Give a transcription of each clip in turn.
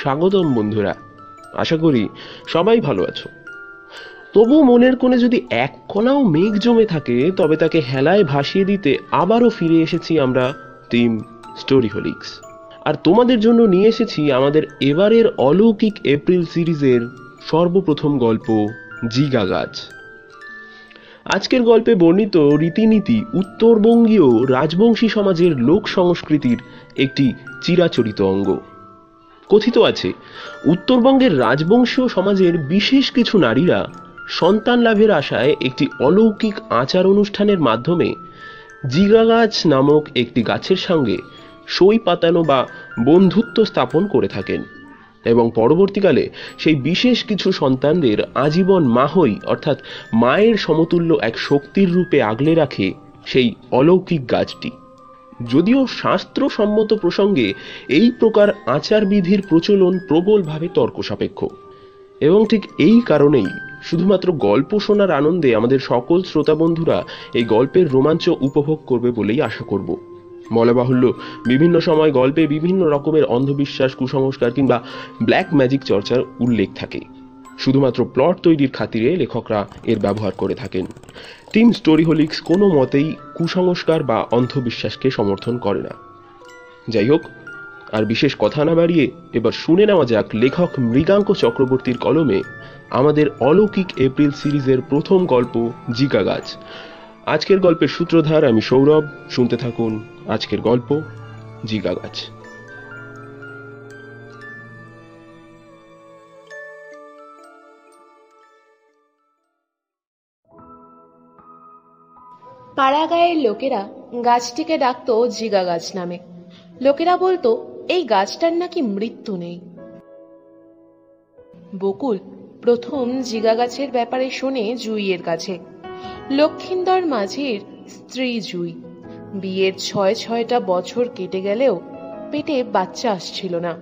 স্বাগতম বন্ধুরা। আশা করি সবাই ভালো আছো। তবু মনের কোণে যদি এক কণাও মেঘ জমে থাকে, তবে তাকে হেলায় ভাসিয়ে দিতে আবারও ফিরে এসেছি আমরা টিম স্টোরি হোলিক্স আর তোমাদের জন্য নিয়ে এসেছি আমাদের এবারের অলৌকিক এপ্রিল সিরিজের সর্বপ্রথম গল্প, জিগা গাছ। আজকের গল্পে বর্ণিত রীতিনীতি উত্তরবঙ্গীয় রাজবংশী সমাজের লোক সংস্কৃতির একটি চিরাচরিত অঙ্গ। কথিত আছে, উত্তরবঙ্গের রাজবংশীয় সমাজের বিশেষ কিছু নারীরা সন্তান লাভের আশায় একটি অলৌকিক আচার অনুষ্ঠানের মাধ্যমে জিগা গাছ নামক একটি গাছের সঙ্গে সই পাতানো বা বন্ধুত্ব স্থাপন করে থাকেন এবং পরবর্তীকালে সেই বিশেষ কিছু সন্তানদের আজীবন মাহই অর্থাৎ মায়ের সমতুল্য এক শক্তির রূপে আগলে রাখে সেই অলৌকিক গাছটি। যদিও শাস্ত্রসম্মত প্রসঙ্গে এই প্রকার আচারবিধির প্রচলন প্রবলভাবে তর্ক সাপেক্ষ এবং ঠিক এই কারণেই শুধুমাত্র গল্প শোনার আনন্দে আমাদের সকল শ্রোতা বন্ধুরা এই গল্পের রোমাঞ্চ উপভোগ করবে বলেই আশা করব। বলা বাহুল্য, বিভিন্ন সময় গল্পে বিভিন্ন রকমের অন্ধবিশ্বাস, কুসংস্কার কিংবা ব্ল্যাক ম্যাজিক চর্চার উল্লেখ থাকে। শুধুমাত্র প্লট তৈরির খাতিরে লেখকরা এর ব্যবহার করে থাকেন। টিম স্টোরিহোলিক্স কোনো মতেই কুসংস্কার বা অন্ধবিশ্বাসকে সমর্থন করে না। যাই হোক, আর বিশেষ কথা না বাড়িয়ে এবার শুনে নেওয়া যাক লেখক মৃগাঙ্ক চক্রবর্তীর কলমে আমাদের অলৌকিক এপ্রিল সিরিজের প্রথম গল্প জিকা গাছ। আজকের গল্পের সূত্রধার আমি সৌরভ, শুনতে থাকুন আজকের গল্প জিকা গাছ। পাড়াগাঁয়ের লোকেরা গাছটিকে ডাকতো জিগা গাছ নামে। লোকেরা বলতো, এই গাছটার নাকি মৃত্যু নেই। বকুল প্রথম জিগা গাছের ব্যাপারে শোনে জুইয়ের কাছে। লক্ষিন্দর মাঝির স্ত্রী জুই। বিয়ের ছয় ছয়টা বছর কেটে গেলেও পেটে বাচ্চা আসছিল না।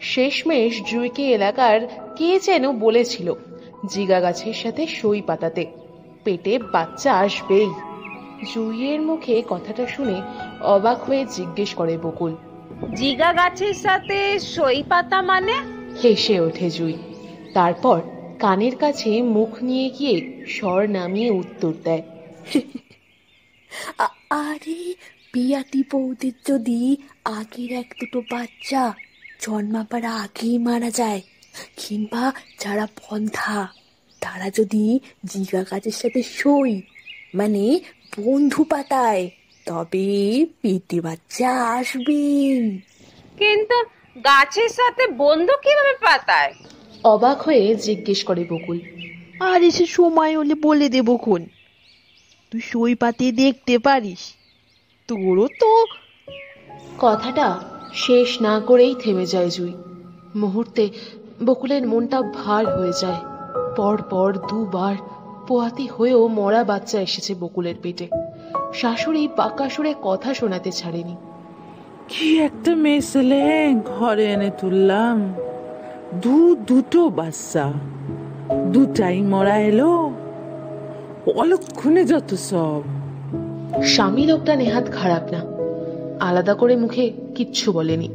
শেষমেশ জুইকে এলাকার কে যেন বলেছিল জিগা গাছের সাথে সই পাতাতে। পেটে বাচ্চা আসবেই। জুইয়ের মুখে কথাটা শুনে অবাক হয়ে জিজ্ঞেস করে বকুল। জিগা গাছের সাথে সই পাতা মানে? হেসে ওঠে জুই। তারপর কানের কাছে মুখ নিয়ে গিয়ে স্বর নামিয়ে উত্তর দেয়। আরে বিয়াতি বৌদির যদি আগের এক দুটো বাচ্চা জন্মাবার আগেই মারা যায় কিংবা যারা পন্থা তারা যদি জিগা গাছের সাথে সই মানে বন্ধু পাতায় তবে পেটে বাচ্চা আসবেন। কিন্তু গাছের সাথে বন্ধু কীভাবে পাতায়? অবাক হয়ে জিজ্ঞেস করে বকুল। আর এসে সময় হলে বলে দেব খুন তুই সই পাতিয়ে দেখতে পারিস। তোরও তো। কথাটা শেষ না করেই থেমে যায় জুই। মুহূর্তে বকুলের মনটা ভার হয়ে যায়। পর পর দুবার পোয়াতি হয়েও মরা বাচ্চা এসেছে বকুলের পেটে। শাশুড়ি পাকা সুরে কথা শোনাতে ছাড়েনি। কি একটা মেয়ে ছেলে ঘরে এনে তুললাম। দু দুটো বাচ্চা। দুটাই মরা এলো। অলক্ষণে যত সব। স্বামী লোকটা নেহাত খারাপ না। আলাদা করে মুখে কিচ্ছু বলেনি।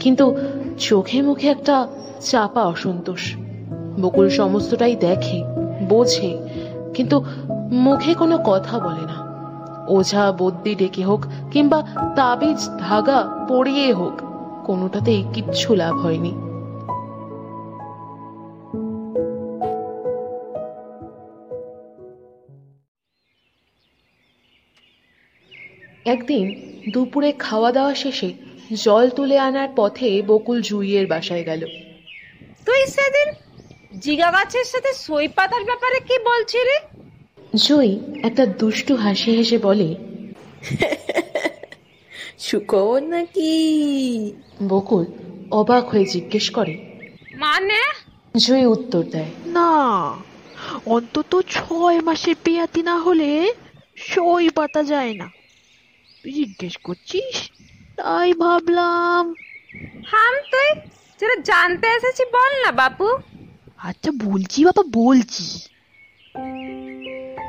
কিন্তু চোখে মুখে একটা চাপা অসন্তোষ। বকুল সমস্তটাই দেখে বোঝে কিন্তু মুখে কোনো কথা বলে না। ওঝা, বদ্যি ডেকে হোক কিংবা তাবিজ, ধাগা পরিয়ে হোক, কোনোটাতেই কিচ্ছু লাভ হয়নি। একদিন দুপুরে খাওয়া দাওয়া শেষে জল তুলে আনার পথে বকুল জুইয়ের বাসায় গেল। তুই সেদিন জিগা গাছের সাথে সই পাতার ব্যাপারে কি বলছিলি? জুই একটা দুষ্টু হাসি হেসে বলে সুখবর নাকি? বকুল অবাক হয়ে জিজ্ঞেস করে মানে? জুই উত্তর দেয় না অন্তত ছয় মাসের পেয়াতি না হলে সই পাতা যায় না। তুই জিজ্ঞেস করছিস? তাই ভাবলাম হাম তুই যেটা জানতে এসেছি বল না বাপু। আচ্ছা বলছি বাবা বলছি।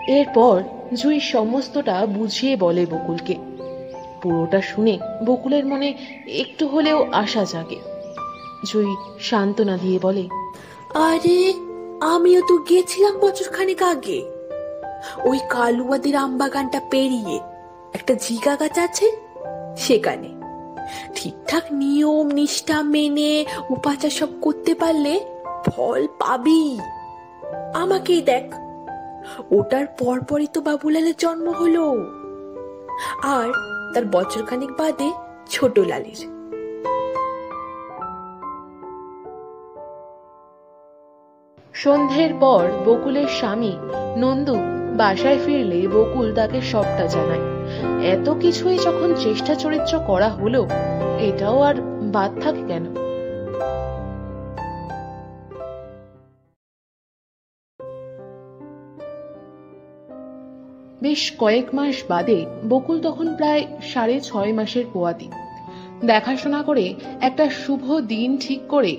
এরপর জুই সমস্তটা বুঝিয়ে বলে বকুলকে। পুরোটা শুনে বকুলের মনে একটু হলেও আশা জাগে। জুই সান্ত্বনা দিয়ে বলে, আরে, আমিও তো গেছিলাম বছর খানেক আগে। ওই কালুয়াদের আমবাগানটা পেরিয়ে একটা ঝিকা গাছ আছে সেখানে। ঠিকঠাক নিয়ম, নিষ্ঠা মেনে উপাচার সব করতে পারলে ফল পাবি। আমাকেই দেখ। ওটার পরপরই তো বাবুলালের জন্ম হলো। আর তার বছর খানেক বাদে ছোট লালের। সন্ধ্যের পর বকুলের স্বামী নন্দু বাসায় ফিরলে বকুল তাকে সবটা জানায়। এত কিছুই যখন চেষ্টা চরিত্র করা হলো, এটাও আর বাদ থাকে কেন? বেশ কয়েক মাস বাদে বকুল তখন প্রায় সাড়ে ছয় মাসের পোয়াতি। দেখাশোনা করে একটা শুভ দিন ঠিক করে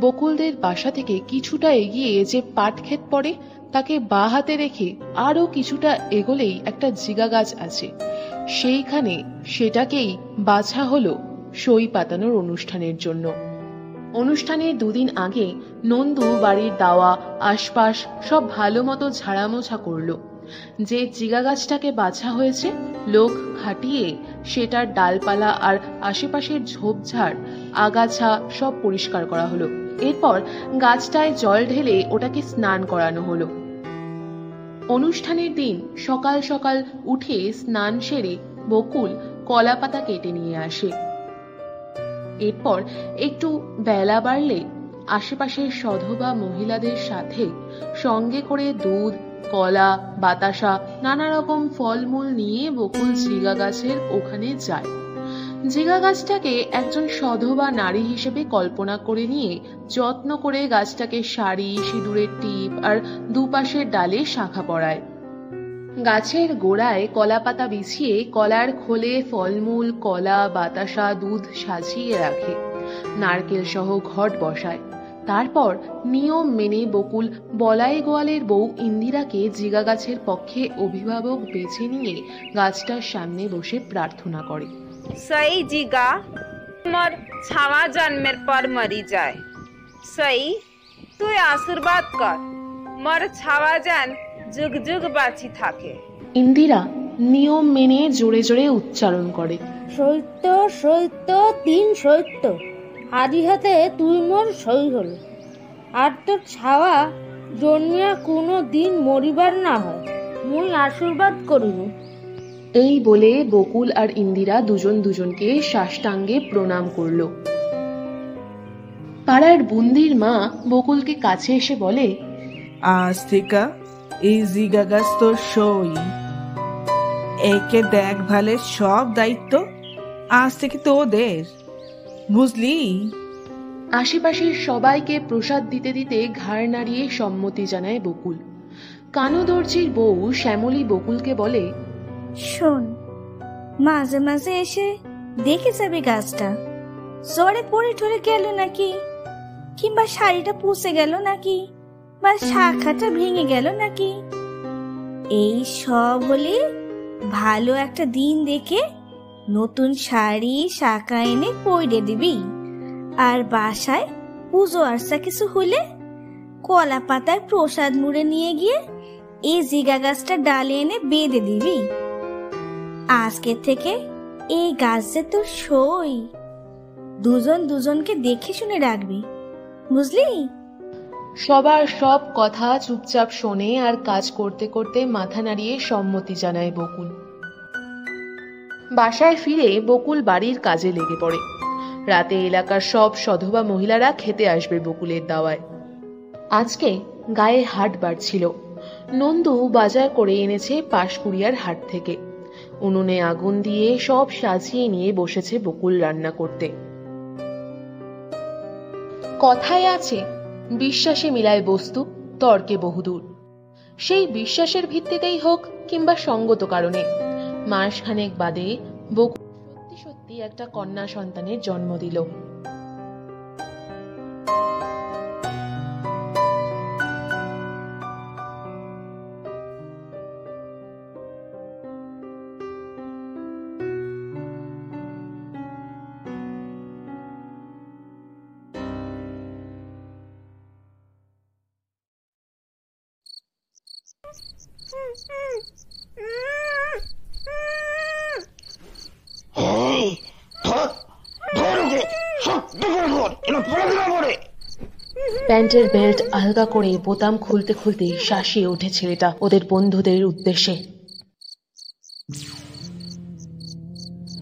বকুলদের বাসা থেকে কিছুটা এগিয়ে যে পাট ক্ষেত পড়ে, তাকে বা হাতে রেখে আরও কিছুটা এগোলেই একটা জিগা গাছ আছে। সেইখানে সেটাকেই বাছা হলো সই পাতানোর অনুষ্ঠানের জন্য। অনুষ্ঠানের দুদিন আগে নন্দু বাড়ির দাওয়া, আশপাশ সব ভালো মতো ঝাড়ামোছা করল। যে জিগা গাছটাকে বাছা হয়েছে, লোক খাটিয়ে সেটার ডালপালা আর আশেপাশের ঝোপঝাড়, আগাছা সব পরিষ্কার করা হলো। এরপর গাছটায় জল ঢেলে ওটাকে স্নান করানো হলো। অনুষ্ঠানের দিন সকাল সকাল উঠে স্নান সেরে বকুল কলা পাতা কেটে নিয়ে আসে। এরপর একটু বেলা বাড়লে আশেপাশের সধবা মহিলাদের সাথে সঙ্গে করে দুধ কলা, বাতাসা নানা রকম ফলমূল নিয়ে বকুল জিগা গাছের ওখানে যায়। জিগা গাছটাকে একজন সধবা নারী হিসেবে কল্পনা করে নিয়ে যত্ন করে গাছটাকে শাড়ি সিঁদুরের টিপ আর দুপাশের ডালে শাখা পড়ায়। গাছের গোড়ায় কলা পাতা বিছিয়ে কলার খোলে ফলমূল, কলা, বাতাসা, দুধ সাজিয়ে রাখে। নারকেল সহ ঘট বসায়। তারপর নিয়ম মেনে বকুল বলাই গোয়ালের বউ ইন্দিরাকে জিগা গাছের পক্ষে অভিভাবক বেছে নিয়ে গাছটার সামনে বসে প্রার্থনা করে। সই জিগা মোর ছাওয়া জন্মের পর মরি যায়। সই তুই আশীর্বাদ কর মোর ছাওয়া জান যুগ যুগ বাঁচি থাকে। ইন্দিরা নিয়ম মেনে জোরে জোরে উচ্চারণ করে। সৈত্য সৈত্য তিন সৈত্য। আদি হাতে তুই মোর সই হল। আর তোর ছাওয়া জন্মিয়া কোনো দিন মরিবার না হয়। মুই আশীর্বাদ করিব। এই বলে বকুল আর ইন্দিরা দুজন দুজনকে সাষ্টাঙ্গে প্রণাম করল। পাড়ার বুন্দির মা বকুলকে কাছে এসে বলে আজ থেকে এই জিগা গাছ তোর সই। একে দেখভালের সব দায়িত্ব আজ থেকে তোদের। বুঝলি? আশেপাশের সবাইকে প্রসাদ দিতে দিতে ঘাড় নাড়িয়ে সম্মতি জানায় বকুল। কানু দর্জির বউ শ্যামলী বকুলকে বলে শোন মাঝে মাঝে এসে দেখে যাবে গাছটা। জ্বরে পড়ে টরে গেল নাকি? কিংবা শাড়িটা পুষে গেল নাকি? বা শাখাটা ভেঙে গেল নাকি? এই সব হলে ভালো একটা দিন দেখে নতুন শাড়ি, শাখা এনে পইড়ে দিবি। আর বাসায় পুজো আরসা কিছু হলে কলা পাতায় প্রসাদ মুড়ে নিয়ে গিয়ে এই জিগা গাছটা ডালে এনে বেঁধে দিবি। আজকে থেকে এই গাছ যে তোর সই। দুজন দুজনকে দেখে শুনে রাখবি, বুঝলি? সবার সব কথা চুপচাপ শোনে আর কাজ করতে করতে মাথা নাড়িয়ে সম্মতি জানায় বকুল। বাসায় ফিরে বকুল বাড়ির কাজে লেগে পড়ে। রাতে এলাকার সব সধবা মহিলারা খেতে আসবে বকুলের দাওয়ায়। আজকে গায়ে হাট বাড়ছিল। নন্দু বাজার করে এনেছে পাশকুড়িয়ার হাট থেকে। উনুনে আগুন দিয়ে সব সাজিয়ে নিয়ে বসেছে বকুল রান্না করতে। কথায় আছে, বিশ্বাসে মিলায় বস্তু, তর্কে বহুদূর। সেই বিশ্বাসের ভিত্তিতেই হোক কিংবা সঙ্গত কারণে। মাসখানেক বাদে বকুল সত্যি সত্যি একটা কন্যা সন্তানের জন্ম দিল। প্যান্টের বেল্ট আলগা করে বোতাম খুলতে খুলতে শাসিয়ে ওঠে ছেলেটা ওদের বন্ধুদের উদ্দেশ্যে।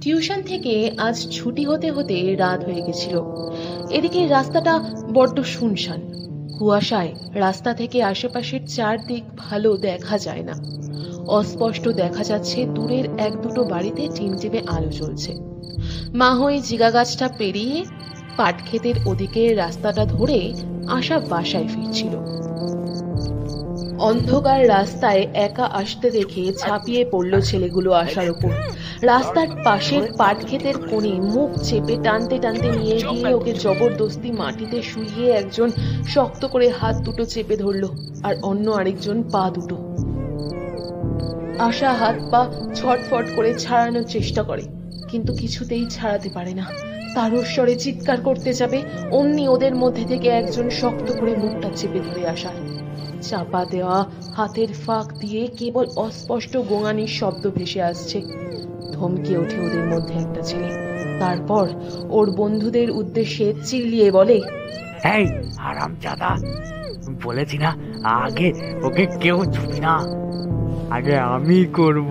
টিউশন থেকে আজ ছুটি হতে হতে রাত হয়ে গেছিল। এদিকে রাস্তাটা বড্ড শুনশান। কুয়াশায় রাস্তা থেকে আশেপাশের চারদিক ভালো দেখা যায় না। অস্পষ্ট দেখা যাচ্ছে দূরের এক দুটো বাড়িতে টিমটিমে আলো জ্বলছে। মাহই জিগা গাছটা পেরিয়ে পাটক্ষেতের ওদিকে রাস্তাটা ধরে আশা বাসায় ফিরছিল। অন্ধকার রাস্তায় একা আসতে দেখে ঝাঁপিয়ে পড়ল ছেলেগুলো আসার উপর রাস্তার পাশের পাটক্ষেতের কোণে মুখ চেপে টানতে টানতে নিয়ে গিয়ে ওকে জবরদস্তি মাটিতে শুইয়ে একজন শক্ত করে হাত দুটো চেপে ধরলো আর অন্য আরেকজন পা দুটো। আশা হাত পা ছটফট করে ছাড়ানোর চেষ্টা করে, কিন্তু কিছুতেই ছাড়াতে পারে না। তারস্বরে চিৎকার করতে যাবে, অমনি ওদের মধ্যে থেকে একজন শক্ত করে মুখটা চেপে ধরে আসা চাপা দেওয়া হাতের ফাঁক দিয়ে কেবল অস্পষ্ট গোঙানির শব্দ ভেসে আসছে। ধমকে ওঠে ওদের মধ্যে একটা ছেলে। তারপর ওর বন্ধুদের উদ্দেশ্যে চিল্লিয়ে বলে, এই আরাম চাদা বলেছি না, আগে ওকে কেউ ছুটি না। আগে আমি করব,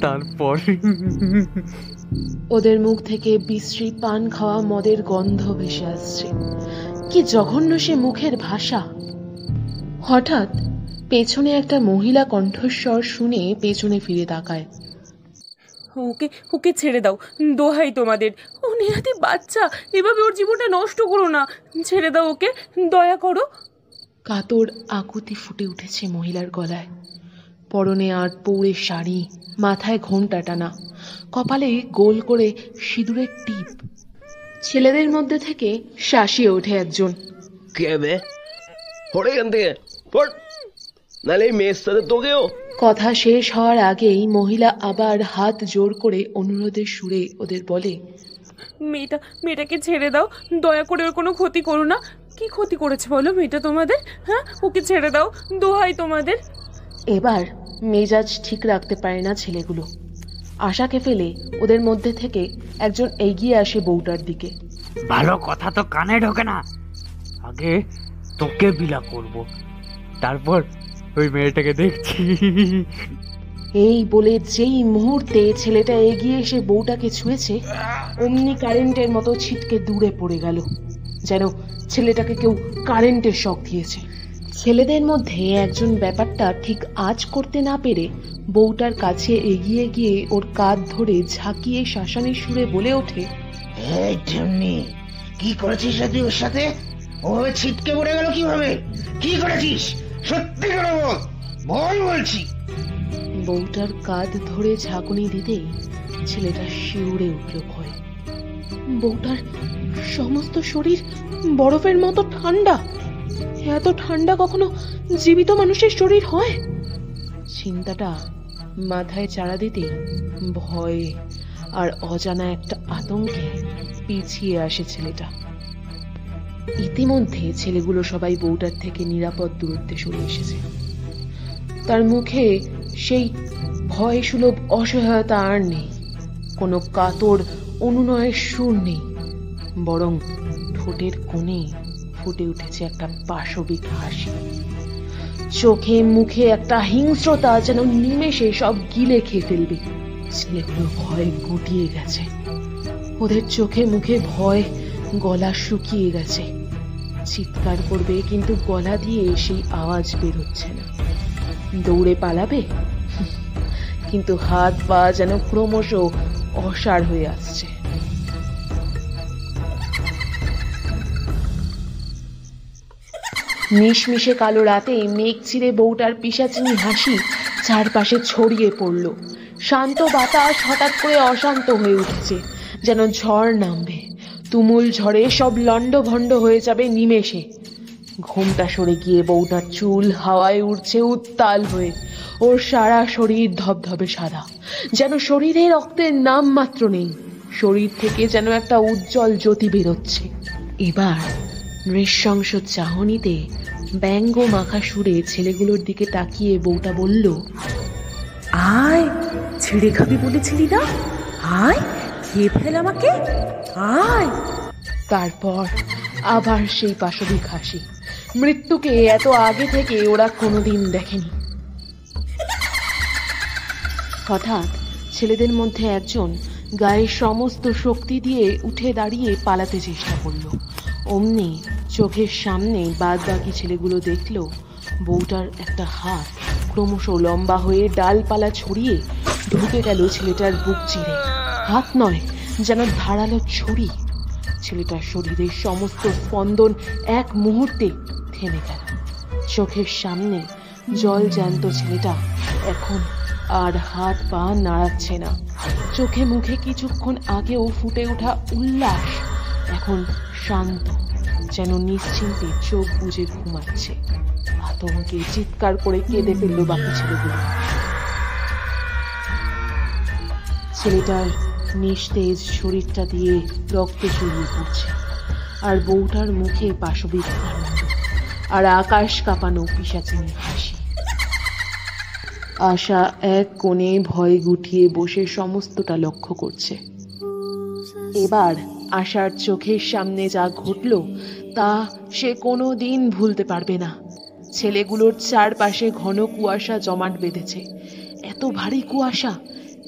তারপর ওদের মুখ থেকে বিশ্রী পান খাওয়া মদের গন্ধ ভেসে আসছে। কি জঘন্য সে মুখের ভাষা। হঠাৎ পেছনে একটা মহিলা কণ্ঠস্বর শুনে পেছনে ফিরে তাকায়। ওকে ওকে ছেড়ে দাও দোহাই তোমাদের। ও নেহাতি বাচ্চা এভাবে ওর জীবনটা নষ্ট করো না। ছেড়ে দাও ওকে দয়া করো। কাতর আকুতি ফুটে উঠেছে মহিলার গলায়। পরনে আর পৌড়ে শাড়ি মাথায় ঘোমটা টানা কপালে গোল করে সিঁদুরের টিপ। ছেলেদের মধ্যে থেকে শাসিয়ে ওঠে একজন। কে বে? পড়ে এখান থেকে পড়। নাহলে এই মেয়ের সাথে তোকেও। কথা শেষ হওয়ার আগেই মহিলা আবার হাত জোর করে অনুরোধের সুরে ওদের বলে মেয়েটা মেয়েটাকে ছেড়ে দাও দয়া করে ওর কোনো ক্ষতি করো না। কি ক্ষতি করেছে বলো মেয়েটা তোমাদের? হ্যাঁ? ওকে ছেড়ে দাও দোহাই তোমাদের। এবার মেজাজ ঠিক রাখতে পারে না ছেলেগুলো। আশাকে ফেলে ওদের মধ্যে থেকে একজন এগিয়ে আসে বউটার দিকে। ভালো কথা তো কানে ঢোকে না। আগে তোকে বিলা করব তারপর ওই মেয়েটাকে দেখছি। এই বলে যেই মুহূর্তে ছেলেটা এগিয়ে এসে বউটাকে ছুঁয়েছে অমনি কারেন্টের মতো ছিটকে দূরে পড়ে গেল যেন ছেলেটাকে কেউ কারেন্টের শখ দিয়েছে। ছেলেদের মধ্যে একজন ব্যাপারটা ঠিক আজ করতে না পেরে বউটার কাছে এগিয়ে গিয়ে ওর কাঁধ ধরে ঝাঁকিয়ে শাসানের সুরে বলে ওঠে কি করেছিস তুই ওর সাথে? ওভাবে ছিটকে পড়ে গেল কীভাবে? কি করেছিস? সত্যি করে বল বল বলছি। বউটার কাঁধ ধরে ঝাঁকুনি দিতেই ছেলেটা শিউরে উঠল ভয়। বউটার সমস্ত শরীর বরফের মতো ঠান্ডা। এত ঠান্ডা কখনো জীবিত মানুষের শরীর হয়? চিন্তাটা মাথায় চাড়া দিতেই ভয়ে আর অজানা একটা আতঙ্কে পিছিয়ে আসে ছেলেটা। ইতিমধ্যে ছেলেগুলো সবাই বউটার থেকে নিরাপদ দূরত্বে সরে এসেছে। তার মুখে সেই ভয় সুলভ অসহায়তা আর নেই। কোনো কাতর অনুনয়ের সুর নেই, বরং ঠোঁটের কোণে ফুটে উঠেছে একটা পাশবিক হাসি। চোখে, মুখে একটা হিংস্রতা যেন নিমেষে সব গিলে খেয়ে ফেলবে। ছেলেগুলো ভয় গুটিয়ে গেছে। ওদের চোখে, মুখে ভয়, গলা শুকিয়ে গেছে। চিৎকার করবে, কিন্তু গলা দিয়ে সেই আওয়াজ বেরোচ্ছে না। দৌড়ে পালাবে? কিন্তু হাত পা যেন ক্রমশ অসাড় হয়ে আসছে। মিশমিশে কালো রাতে মেঘ চিরে বউটার পিসাচিনি হাসি চারপাশে ছড়িয়ে পড়ল। শান্ত বাতাস হঠাৎ করে অশান্ত হয়ে উঠছে, যেন ঝড় নামবে। তুমুল ঝড়ে সব লণ্ডভণ্ড হয়ে যাবে নিমেষে। ঘুমটা সরে গিয়ে বউটার চুল হাওয়ায় উড়ছে উত্তাল হয়ে। ওর সারা শরীর ধবধবে সাদা, যেন শরীরে রক্তের নাম মাত্র নেই। শরীর থেকে যেন একটা উজ্জ্বল জ্যোতি বেরোচ্ছে। এবার নৃশংস চাহনিতে ব্যঙ্গ মাখা সুরে ছেলেগুলোর দিকে তাকিয়ে বউটা বলল আয় ছিঁড়ে খাবি বলেছিলি না? আয় খেয়ে ফেল আমাকে। আয়। তারপর আবার সেই পাশবিক হাসি। মৃত্যুকে এত আগে থেকে ওরা কোনোদিন দেখেনি। হঠাৎ ছেলেদের মধ্যে একজন গায়ের সমস্ত শক্তি দিয়ে উঠে দাঁড়িয়ে পালাতে চেষ্টা করল। অমনি চোখের সামনে বাদ বাকি ছেলেগুলো দেখল, বউটার একটা হাত ক্রমশ লম্বা হয়ে ডালপালা ছড়িয়ে ঢুকে গেল ছেলেটার বুক চিরে। হাত নয়, যেন ধারালো ছুরি। ছেলেটার শরীরের সমস্ত স্পন্দন এক মুহূর্তে থেমে গেল। চোখের সামনে জল জ্যান্ত ছেলেটা এখন আর হাত পা নাড়াচ্ছে না। চোখে মুখে কিছুক্ষণ আগেও ফুটে ওঠা উল্লাস শান্ত, যেন নিশ্চিন্তে চোখ বুজে ঘুমাচ্ছে। আতঙ্কে চিৎকার করে কেঁদে ফেলল বাকি ছেলেগুলো। ছেলেটার নিস্তেজ শরীরটা দিয়ে রক্ত ছড়িয়ে পড়ছে, আর বউটার মুখে পাশবিক আর আকাশ কাঁপানো পিসাচিনী হাসি। আশা এক কোণে ভয় গুটিয়ে বসে সমস্তটা লক্ষ্য করছে। এবার আশার চোখের সামনে যা ঘটল, তা সে কোনো দিন ভুলতে পারবে না। ছেলেগুলোর চারপাশে ঘন কুয়াশা জমাট বেঁধেছে। এত ভারী কুয়াশা,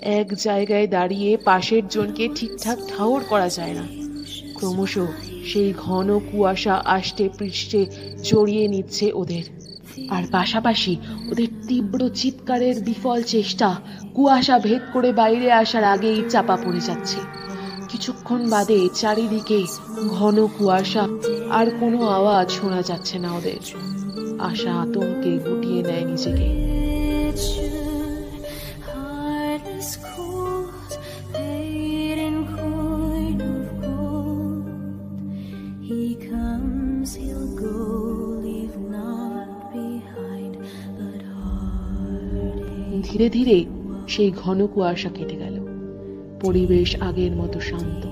এক জায়গায় দাঁড়িয়ে পাশের জনকে ঠিকঠাক ঠাওর করা যায় না। ক্রমশ সেই ঘন কুয়াশা আষ্টে পৃষ্ঠে জড়িয়ে নিচ্ছে ওদের। আর পাশাপাশি ওদের তীব্র চিৎকারের বিফল চেষ্টা কুয়াশা ভেদ করে বাইরে আসার আগেই চাপা পড়ে যাচ্ছে। কিছুক্ষণ বাদে চারিদিকে ঘন কুয়াশা আর কোনো আওয়াজ শোনা যাচ্ছে না ওদের। আশা আতঙ্কে গুটিয়ে নেয় নিজেকে। ধীরে ধীরে সেই ঘন কুয়াশা কেটে গেল। পরিবেশ আগের মতো শান্ত।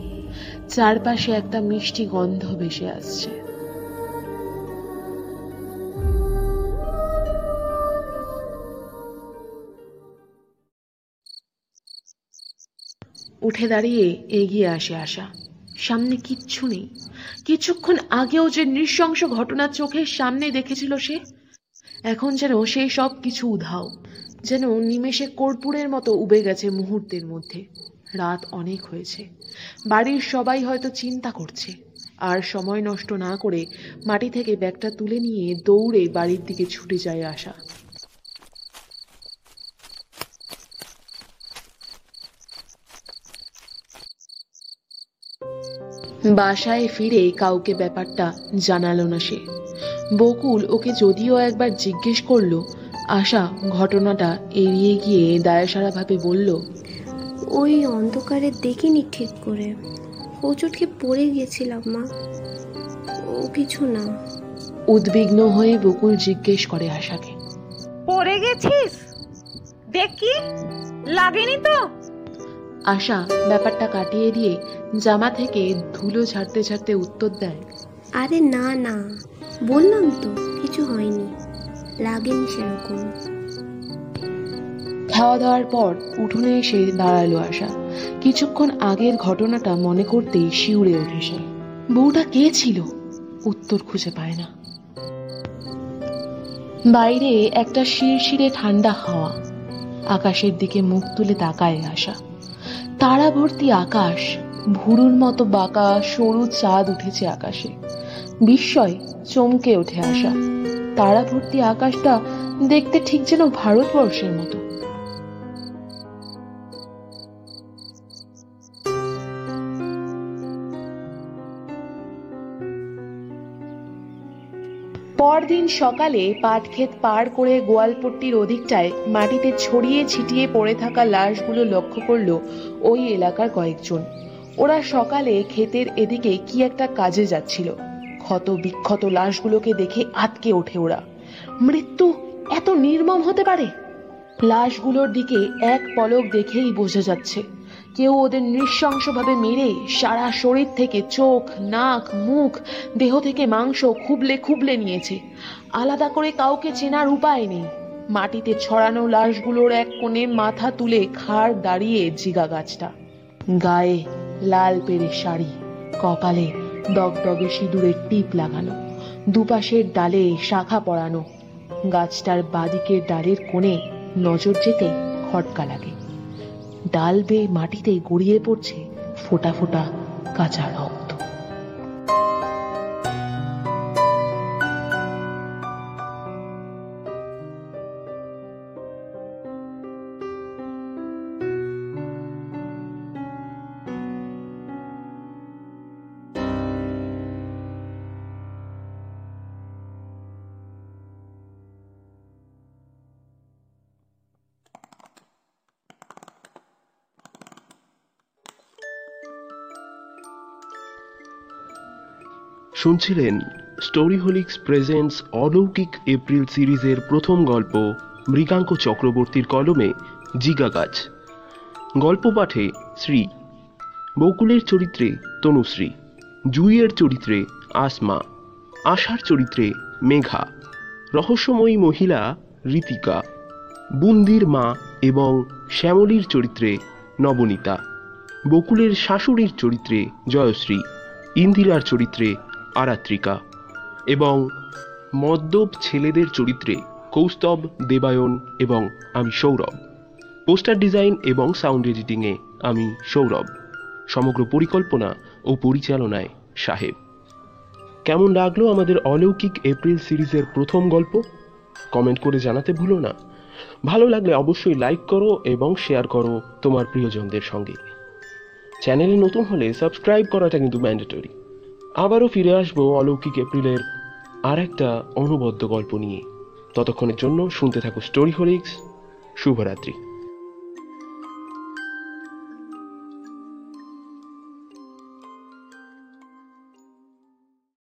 চারপাশে একটা মিষ্টি গন্ধ ভেসে আসছে। উঠে দাঁড়িয়ে এগিয়ে আসে আশা। সামনে কিচ্ছু নেই। কিছুক্ষণ আগেও যে নৃশংস ঘটনা চোখের সামনে দেখেছিল সে, এখন যেন সেই সব কিছু উধাও, যেন নিমেষে কর্পূরের মতো উবে গেছে মুহূর্তের মধ্যে। রাত অনেক হয়েছে। বাড়ির সবাই হয়তো চিন্তা করছে। আর সময় নষ্ট না করে মাটি থেকে ব্যাগটা তুলে নিয়ে দৌড়ে বাড়ির দিকে ছুটে যায় আশা। বাসায় ফিরে কাউকে ব্যাপারটা জানালো না সে। বকুল ওকে যদিও একবার জিজ্ঞেস করল, আশা ঘটনাটা এড়িয়ে গিয়ে দায়সারাভাবে বলল ওই অন্ধকারে দেখিনি ঠিক করে। হোঁচটকে পড়ে গেছিলাম মা। ও কিছু না। উদ্বিগ্ন হয়ে বকুল জিজ্ঞেস করে আশাকে। পড়ে গেছিস? দেখি লাগেনি তো? আশা ব্যাপারটা কাটিয়ে দিয়ে জামা থেকে ধুলো ঝাড়তে ঝাড়তে উত্তর দেয়। আরে না না বললাম তো কিছু হয়নি। লাগেনি সেরকম। খাওয়া দাওয়ার পর উঠোনে এসে দাঁড়াল আশা। কিছুক্ষণ আগের ঘটনাটা মনে করতেই শিউরে ওঠে সে। বউটা কে ছিল? উত্তর খুঁজে পায় না। বাইরে একটা শিরশিরে ঠান্ডা হাওয়া। আকাশের দিকে মুখ তুলে তাকায় আশা। তারা ভর্তি আকাশ, ভুরুর মতো বাঁকা, সরু চাঁদ উঠেছে আকাশে। বিস্ময় চমকে ওঠে আসা তারা ভর্তি আকাশটা দেখতে ঠিক যেন ভারতবর্ষের মতো। পরদিন সকালে পাটক্ষেত পার করে গোয়ালপট্টির অধিকটায় মাটিতে ছড়িয়ে ছিটিয়ে পড়ে থাকা লাশগুলো লক্ষ্য করল ওই এলাকার কয়েকজন। ওরা সকালে ক্ষেতের এদিকে কি একটা কাজে যাচ্ছিল। ক্ষত বিক্ষত লাশগুলোকে দেখে আতকে ওঠে ওরা। মৃত্যু এত নির্মম হতে পারে? লাশগুলোর দিকে এক পলক দেখেই বোঝা যাচ্ছে। কেউ ওদের নৃশংসভাবে মেরে সারা শরীর থেকে চোখ, নাক, মুখ, দেহ থেকে মাংস খুবলে খুবলে নিয়েছে। আলাদা করে কাউকে চেনার উপায় নেই। মাটিতে ছড়ানো লাশগুলোর এক কোণে মাথা তুলে খাড় দাঁড়িয়ে জিগা গাছটা। গায়ে লাল পেরে শাড়ি, কপালে দগদগে সিঁদুরের টিপ লাগানো, দুপাশের ডালে শাখা পড়ানো গাছটার বাদিকের ডালের কোণে নজর যেতে খটকা লাগে। ডাল বেয়ে মাটিতে গড়িয়ে পড়ছে ফোটা ফোটা কাঁচা রক্ত শুনছিলেন স্টোরিহোলিক্স প্রেজেন্টস অলৌকিক এপ্রিল সিরিজের প্রথম গল্প, মৃগাঙ্ক চক্রবর্তীর কলমে জিগা গাছ। গল্প পাঠে শ্রী বকুলের চরিত্রে তনুশ্রী, জুইয়ের চরিত্রে আসমা, আশার চরিত্রে মেঘা, রহস্যময়ী মহিলা রীতিকা, বুন্দির মা এবং শ্যামলীর চরিত্রে নবনীতা, বকুলের শাশুড়ির চরিত্রে জয়শ্রী, ইন্দিরার চরিত্রে আরাত্রিকা এবং মদ্যপ ছেলেদের চরিত্রে কৌস্তব, দেবায়ন এবং আমি সৌরভ। পোস্টার ডিজাইন এবং সাউন্ড এডিটিংয়ে আমি সৌরভ। সমগ্র পরিকল্পনা ও পরিচালনায় সাহেব। কেমন লাগল আমাদের অলৌকিক এপ্রিল সিরিজের প্রথম গল্প? কমেন্ট করে জানাতে ভুলো না। ভালো লাগলে অবশ্যই লাইক করো এবং শেয়ার করো তোমার প্রিয়জনদের সঙ্গে। চ্যানেলে নতুন হলে সাবস্ক্রাইব করাটা কিন্তু ম্যান্ডেটরি। আবারও ফিরে আসব অলৌকিক এপ্রিলের আর একটা অনবদ্য গল্প নিয়ে। ততক্ষণের জন্য শুনতে থাকো স্টোরি হোলিক্স। শুভরাত্রি।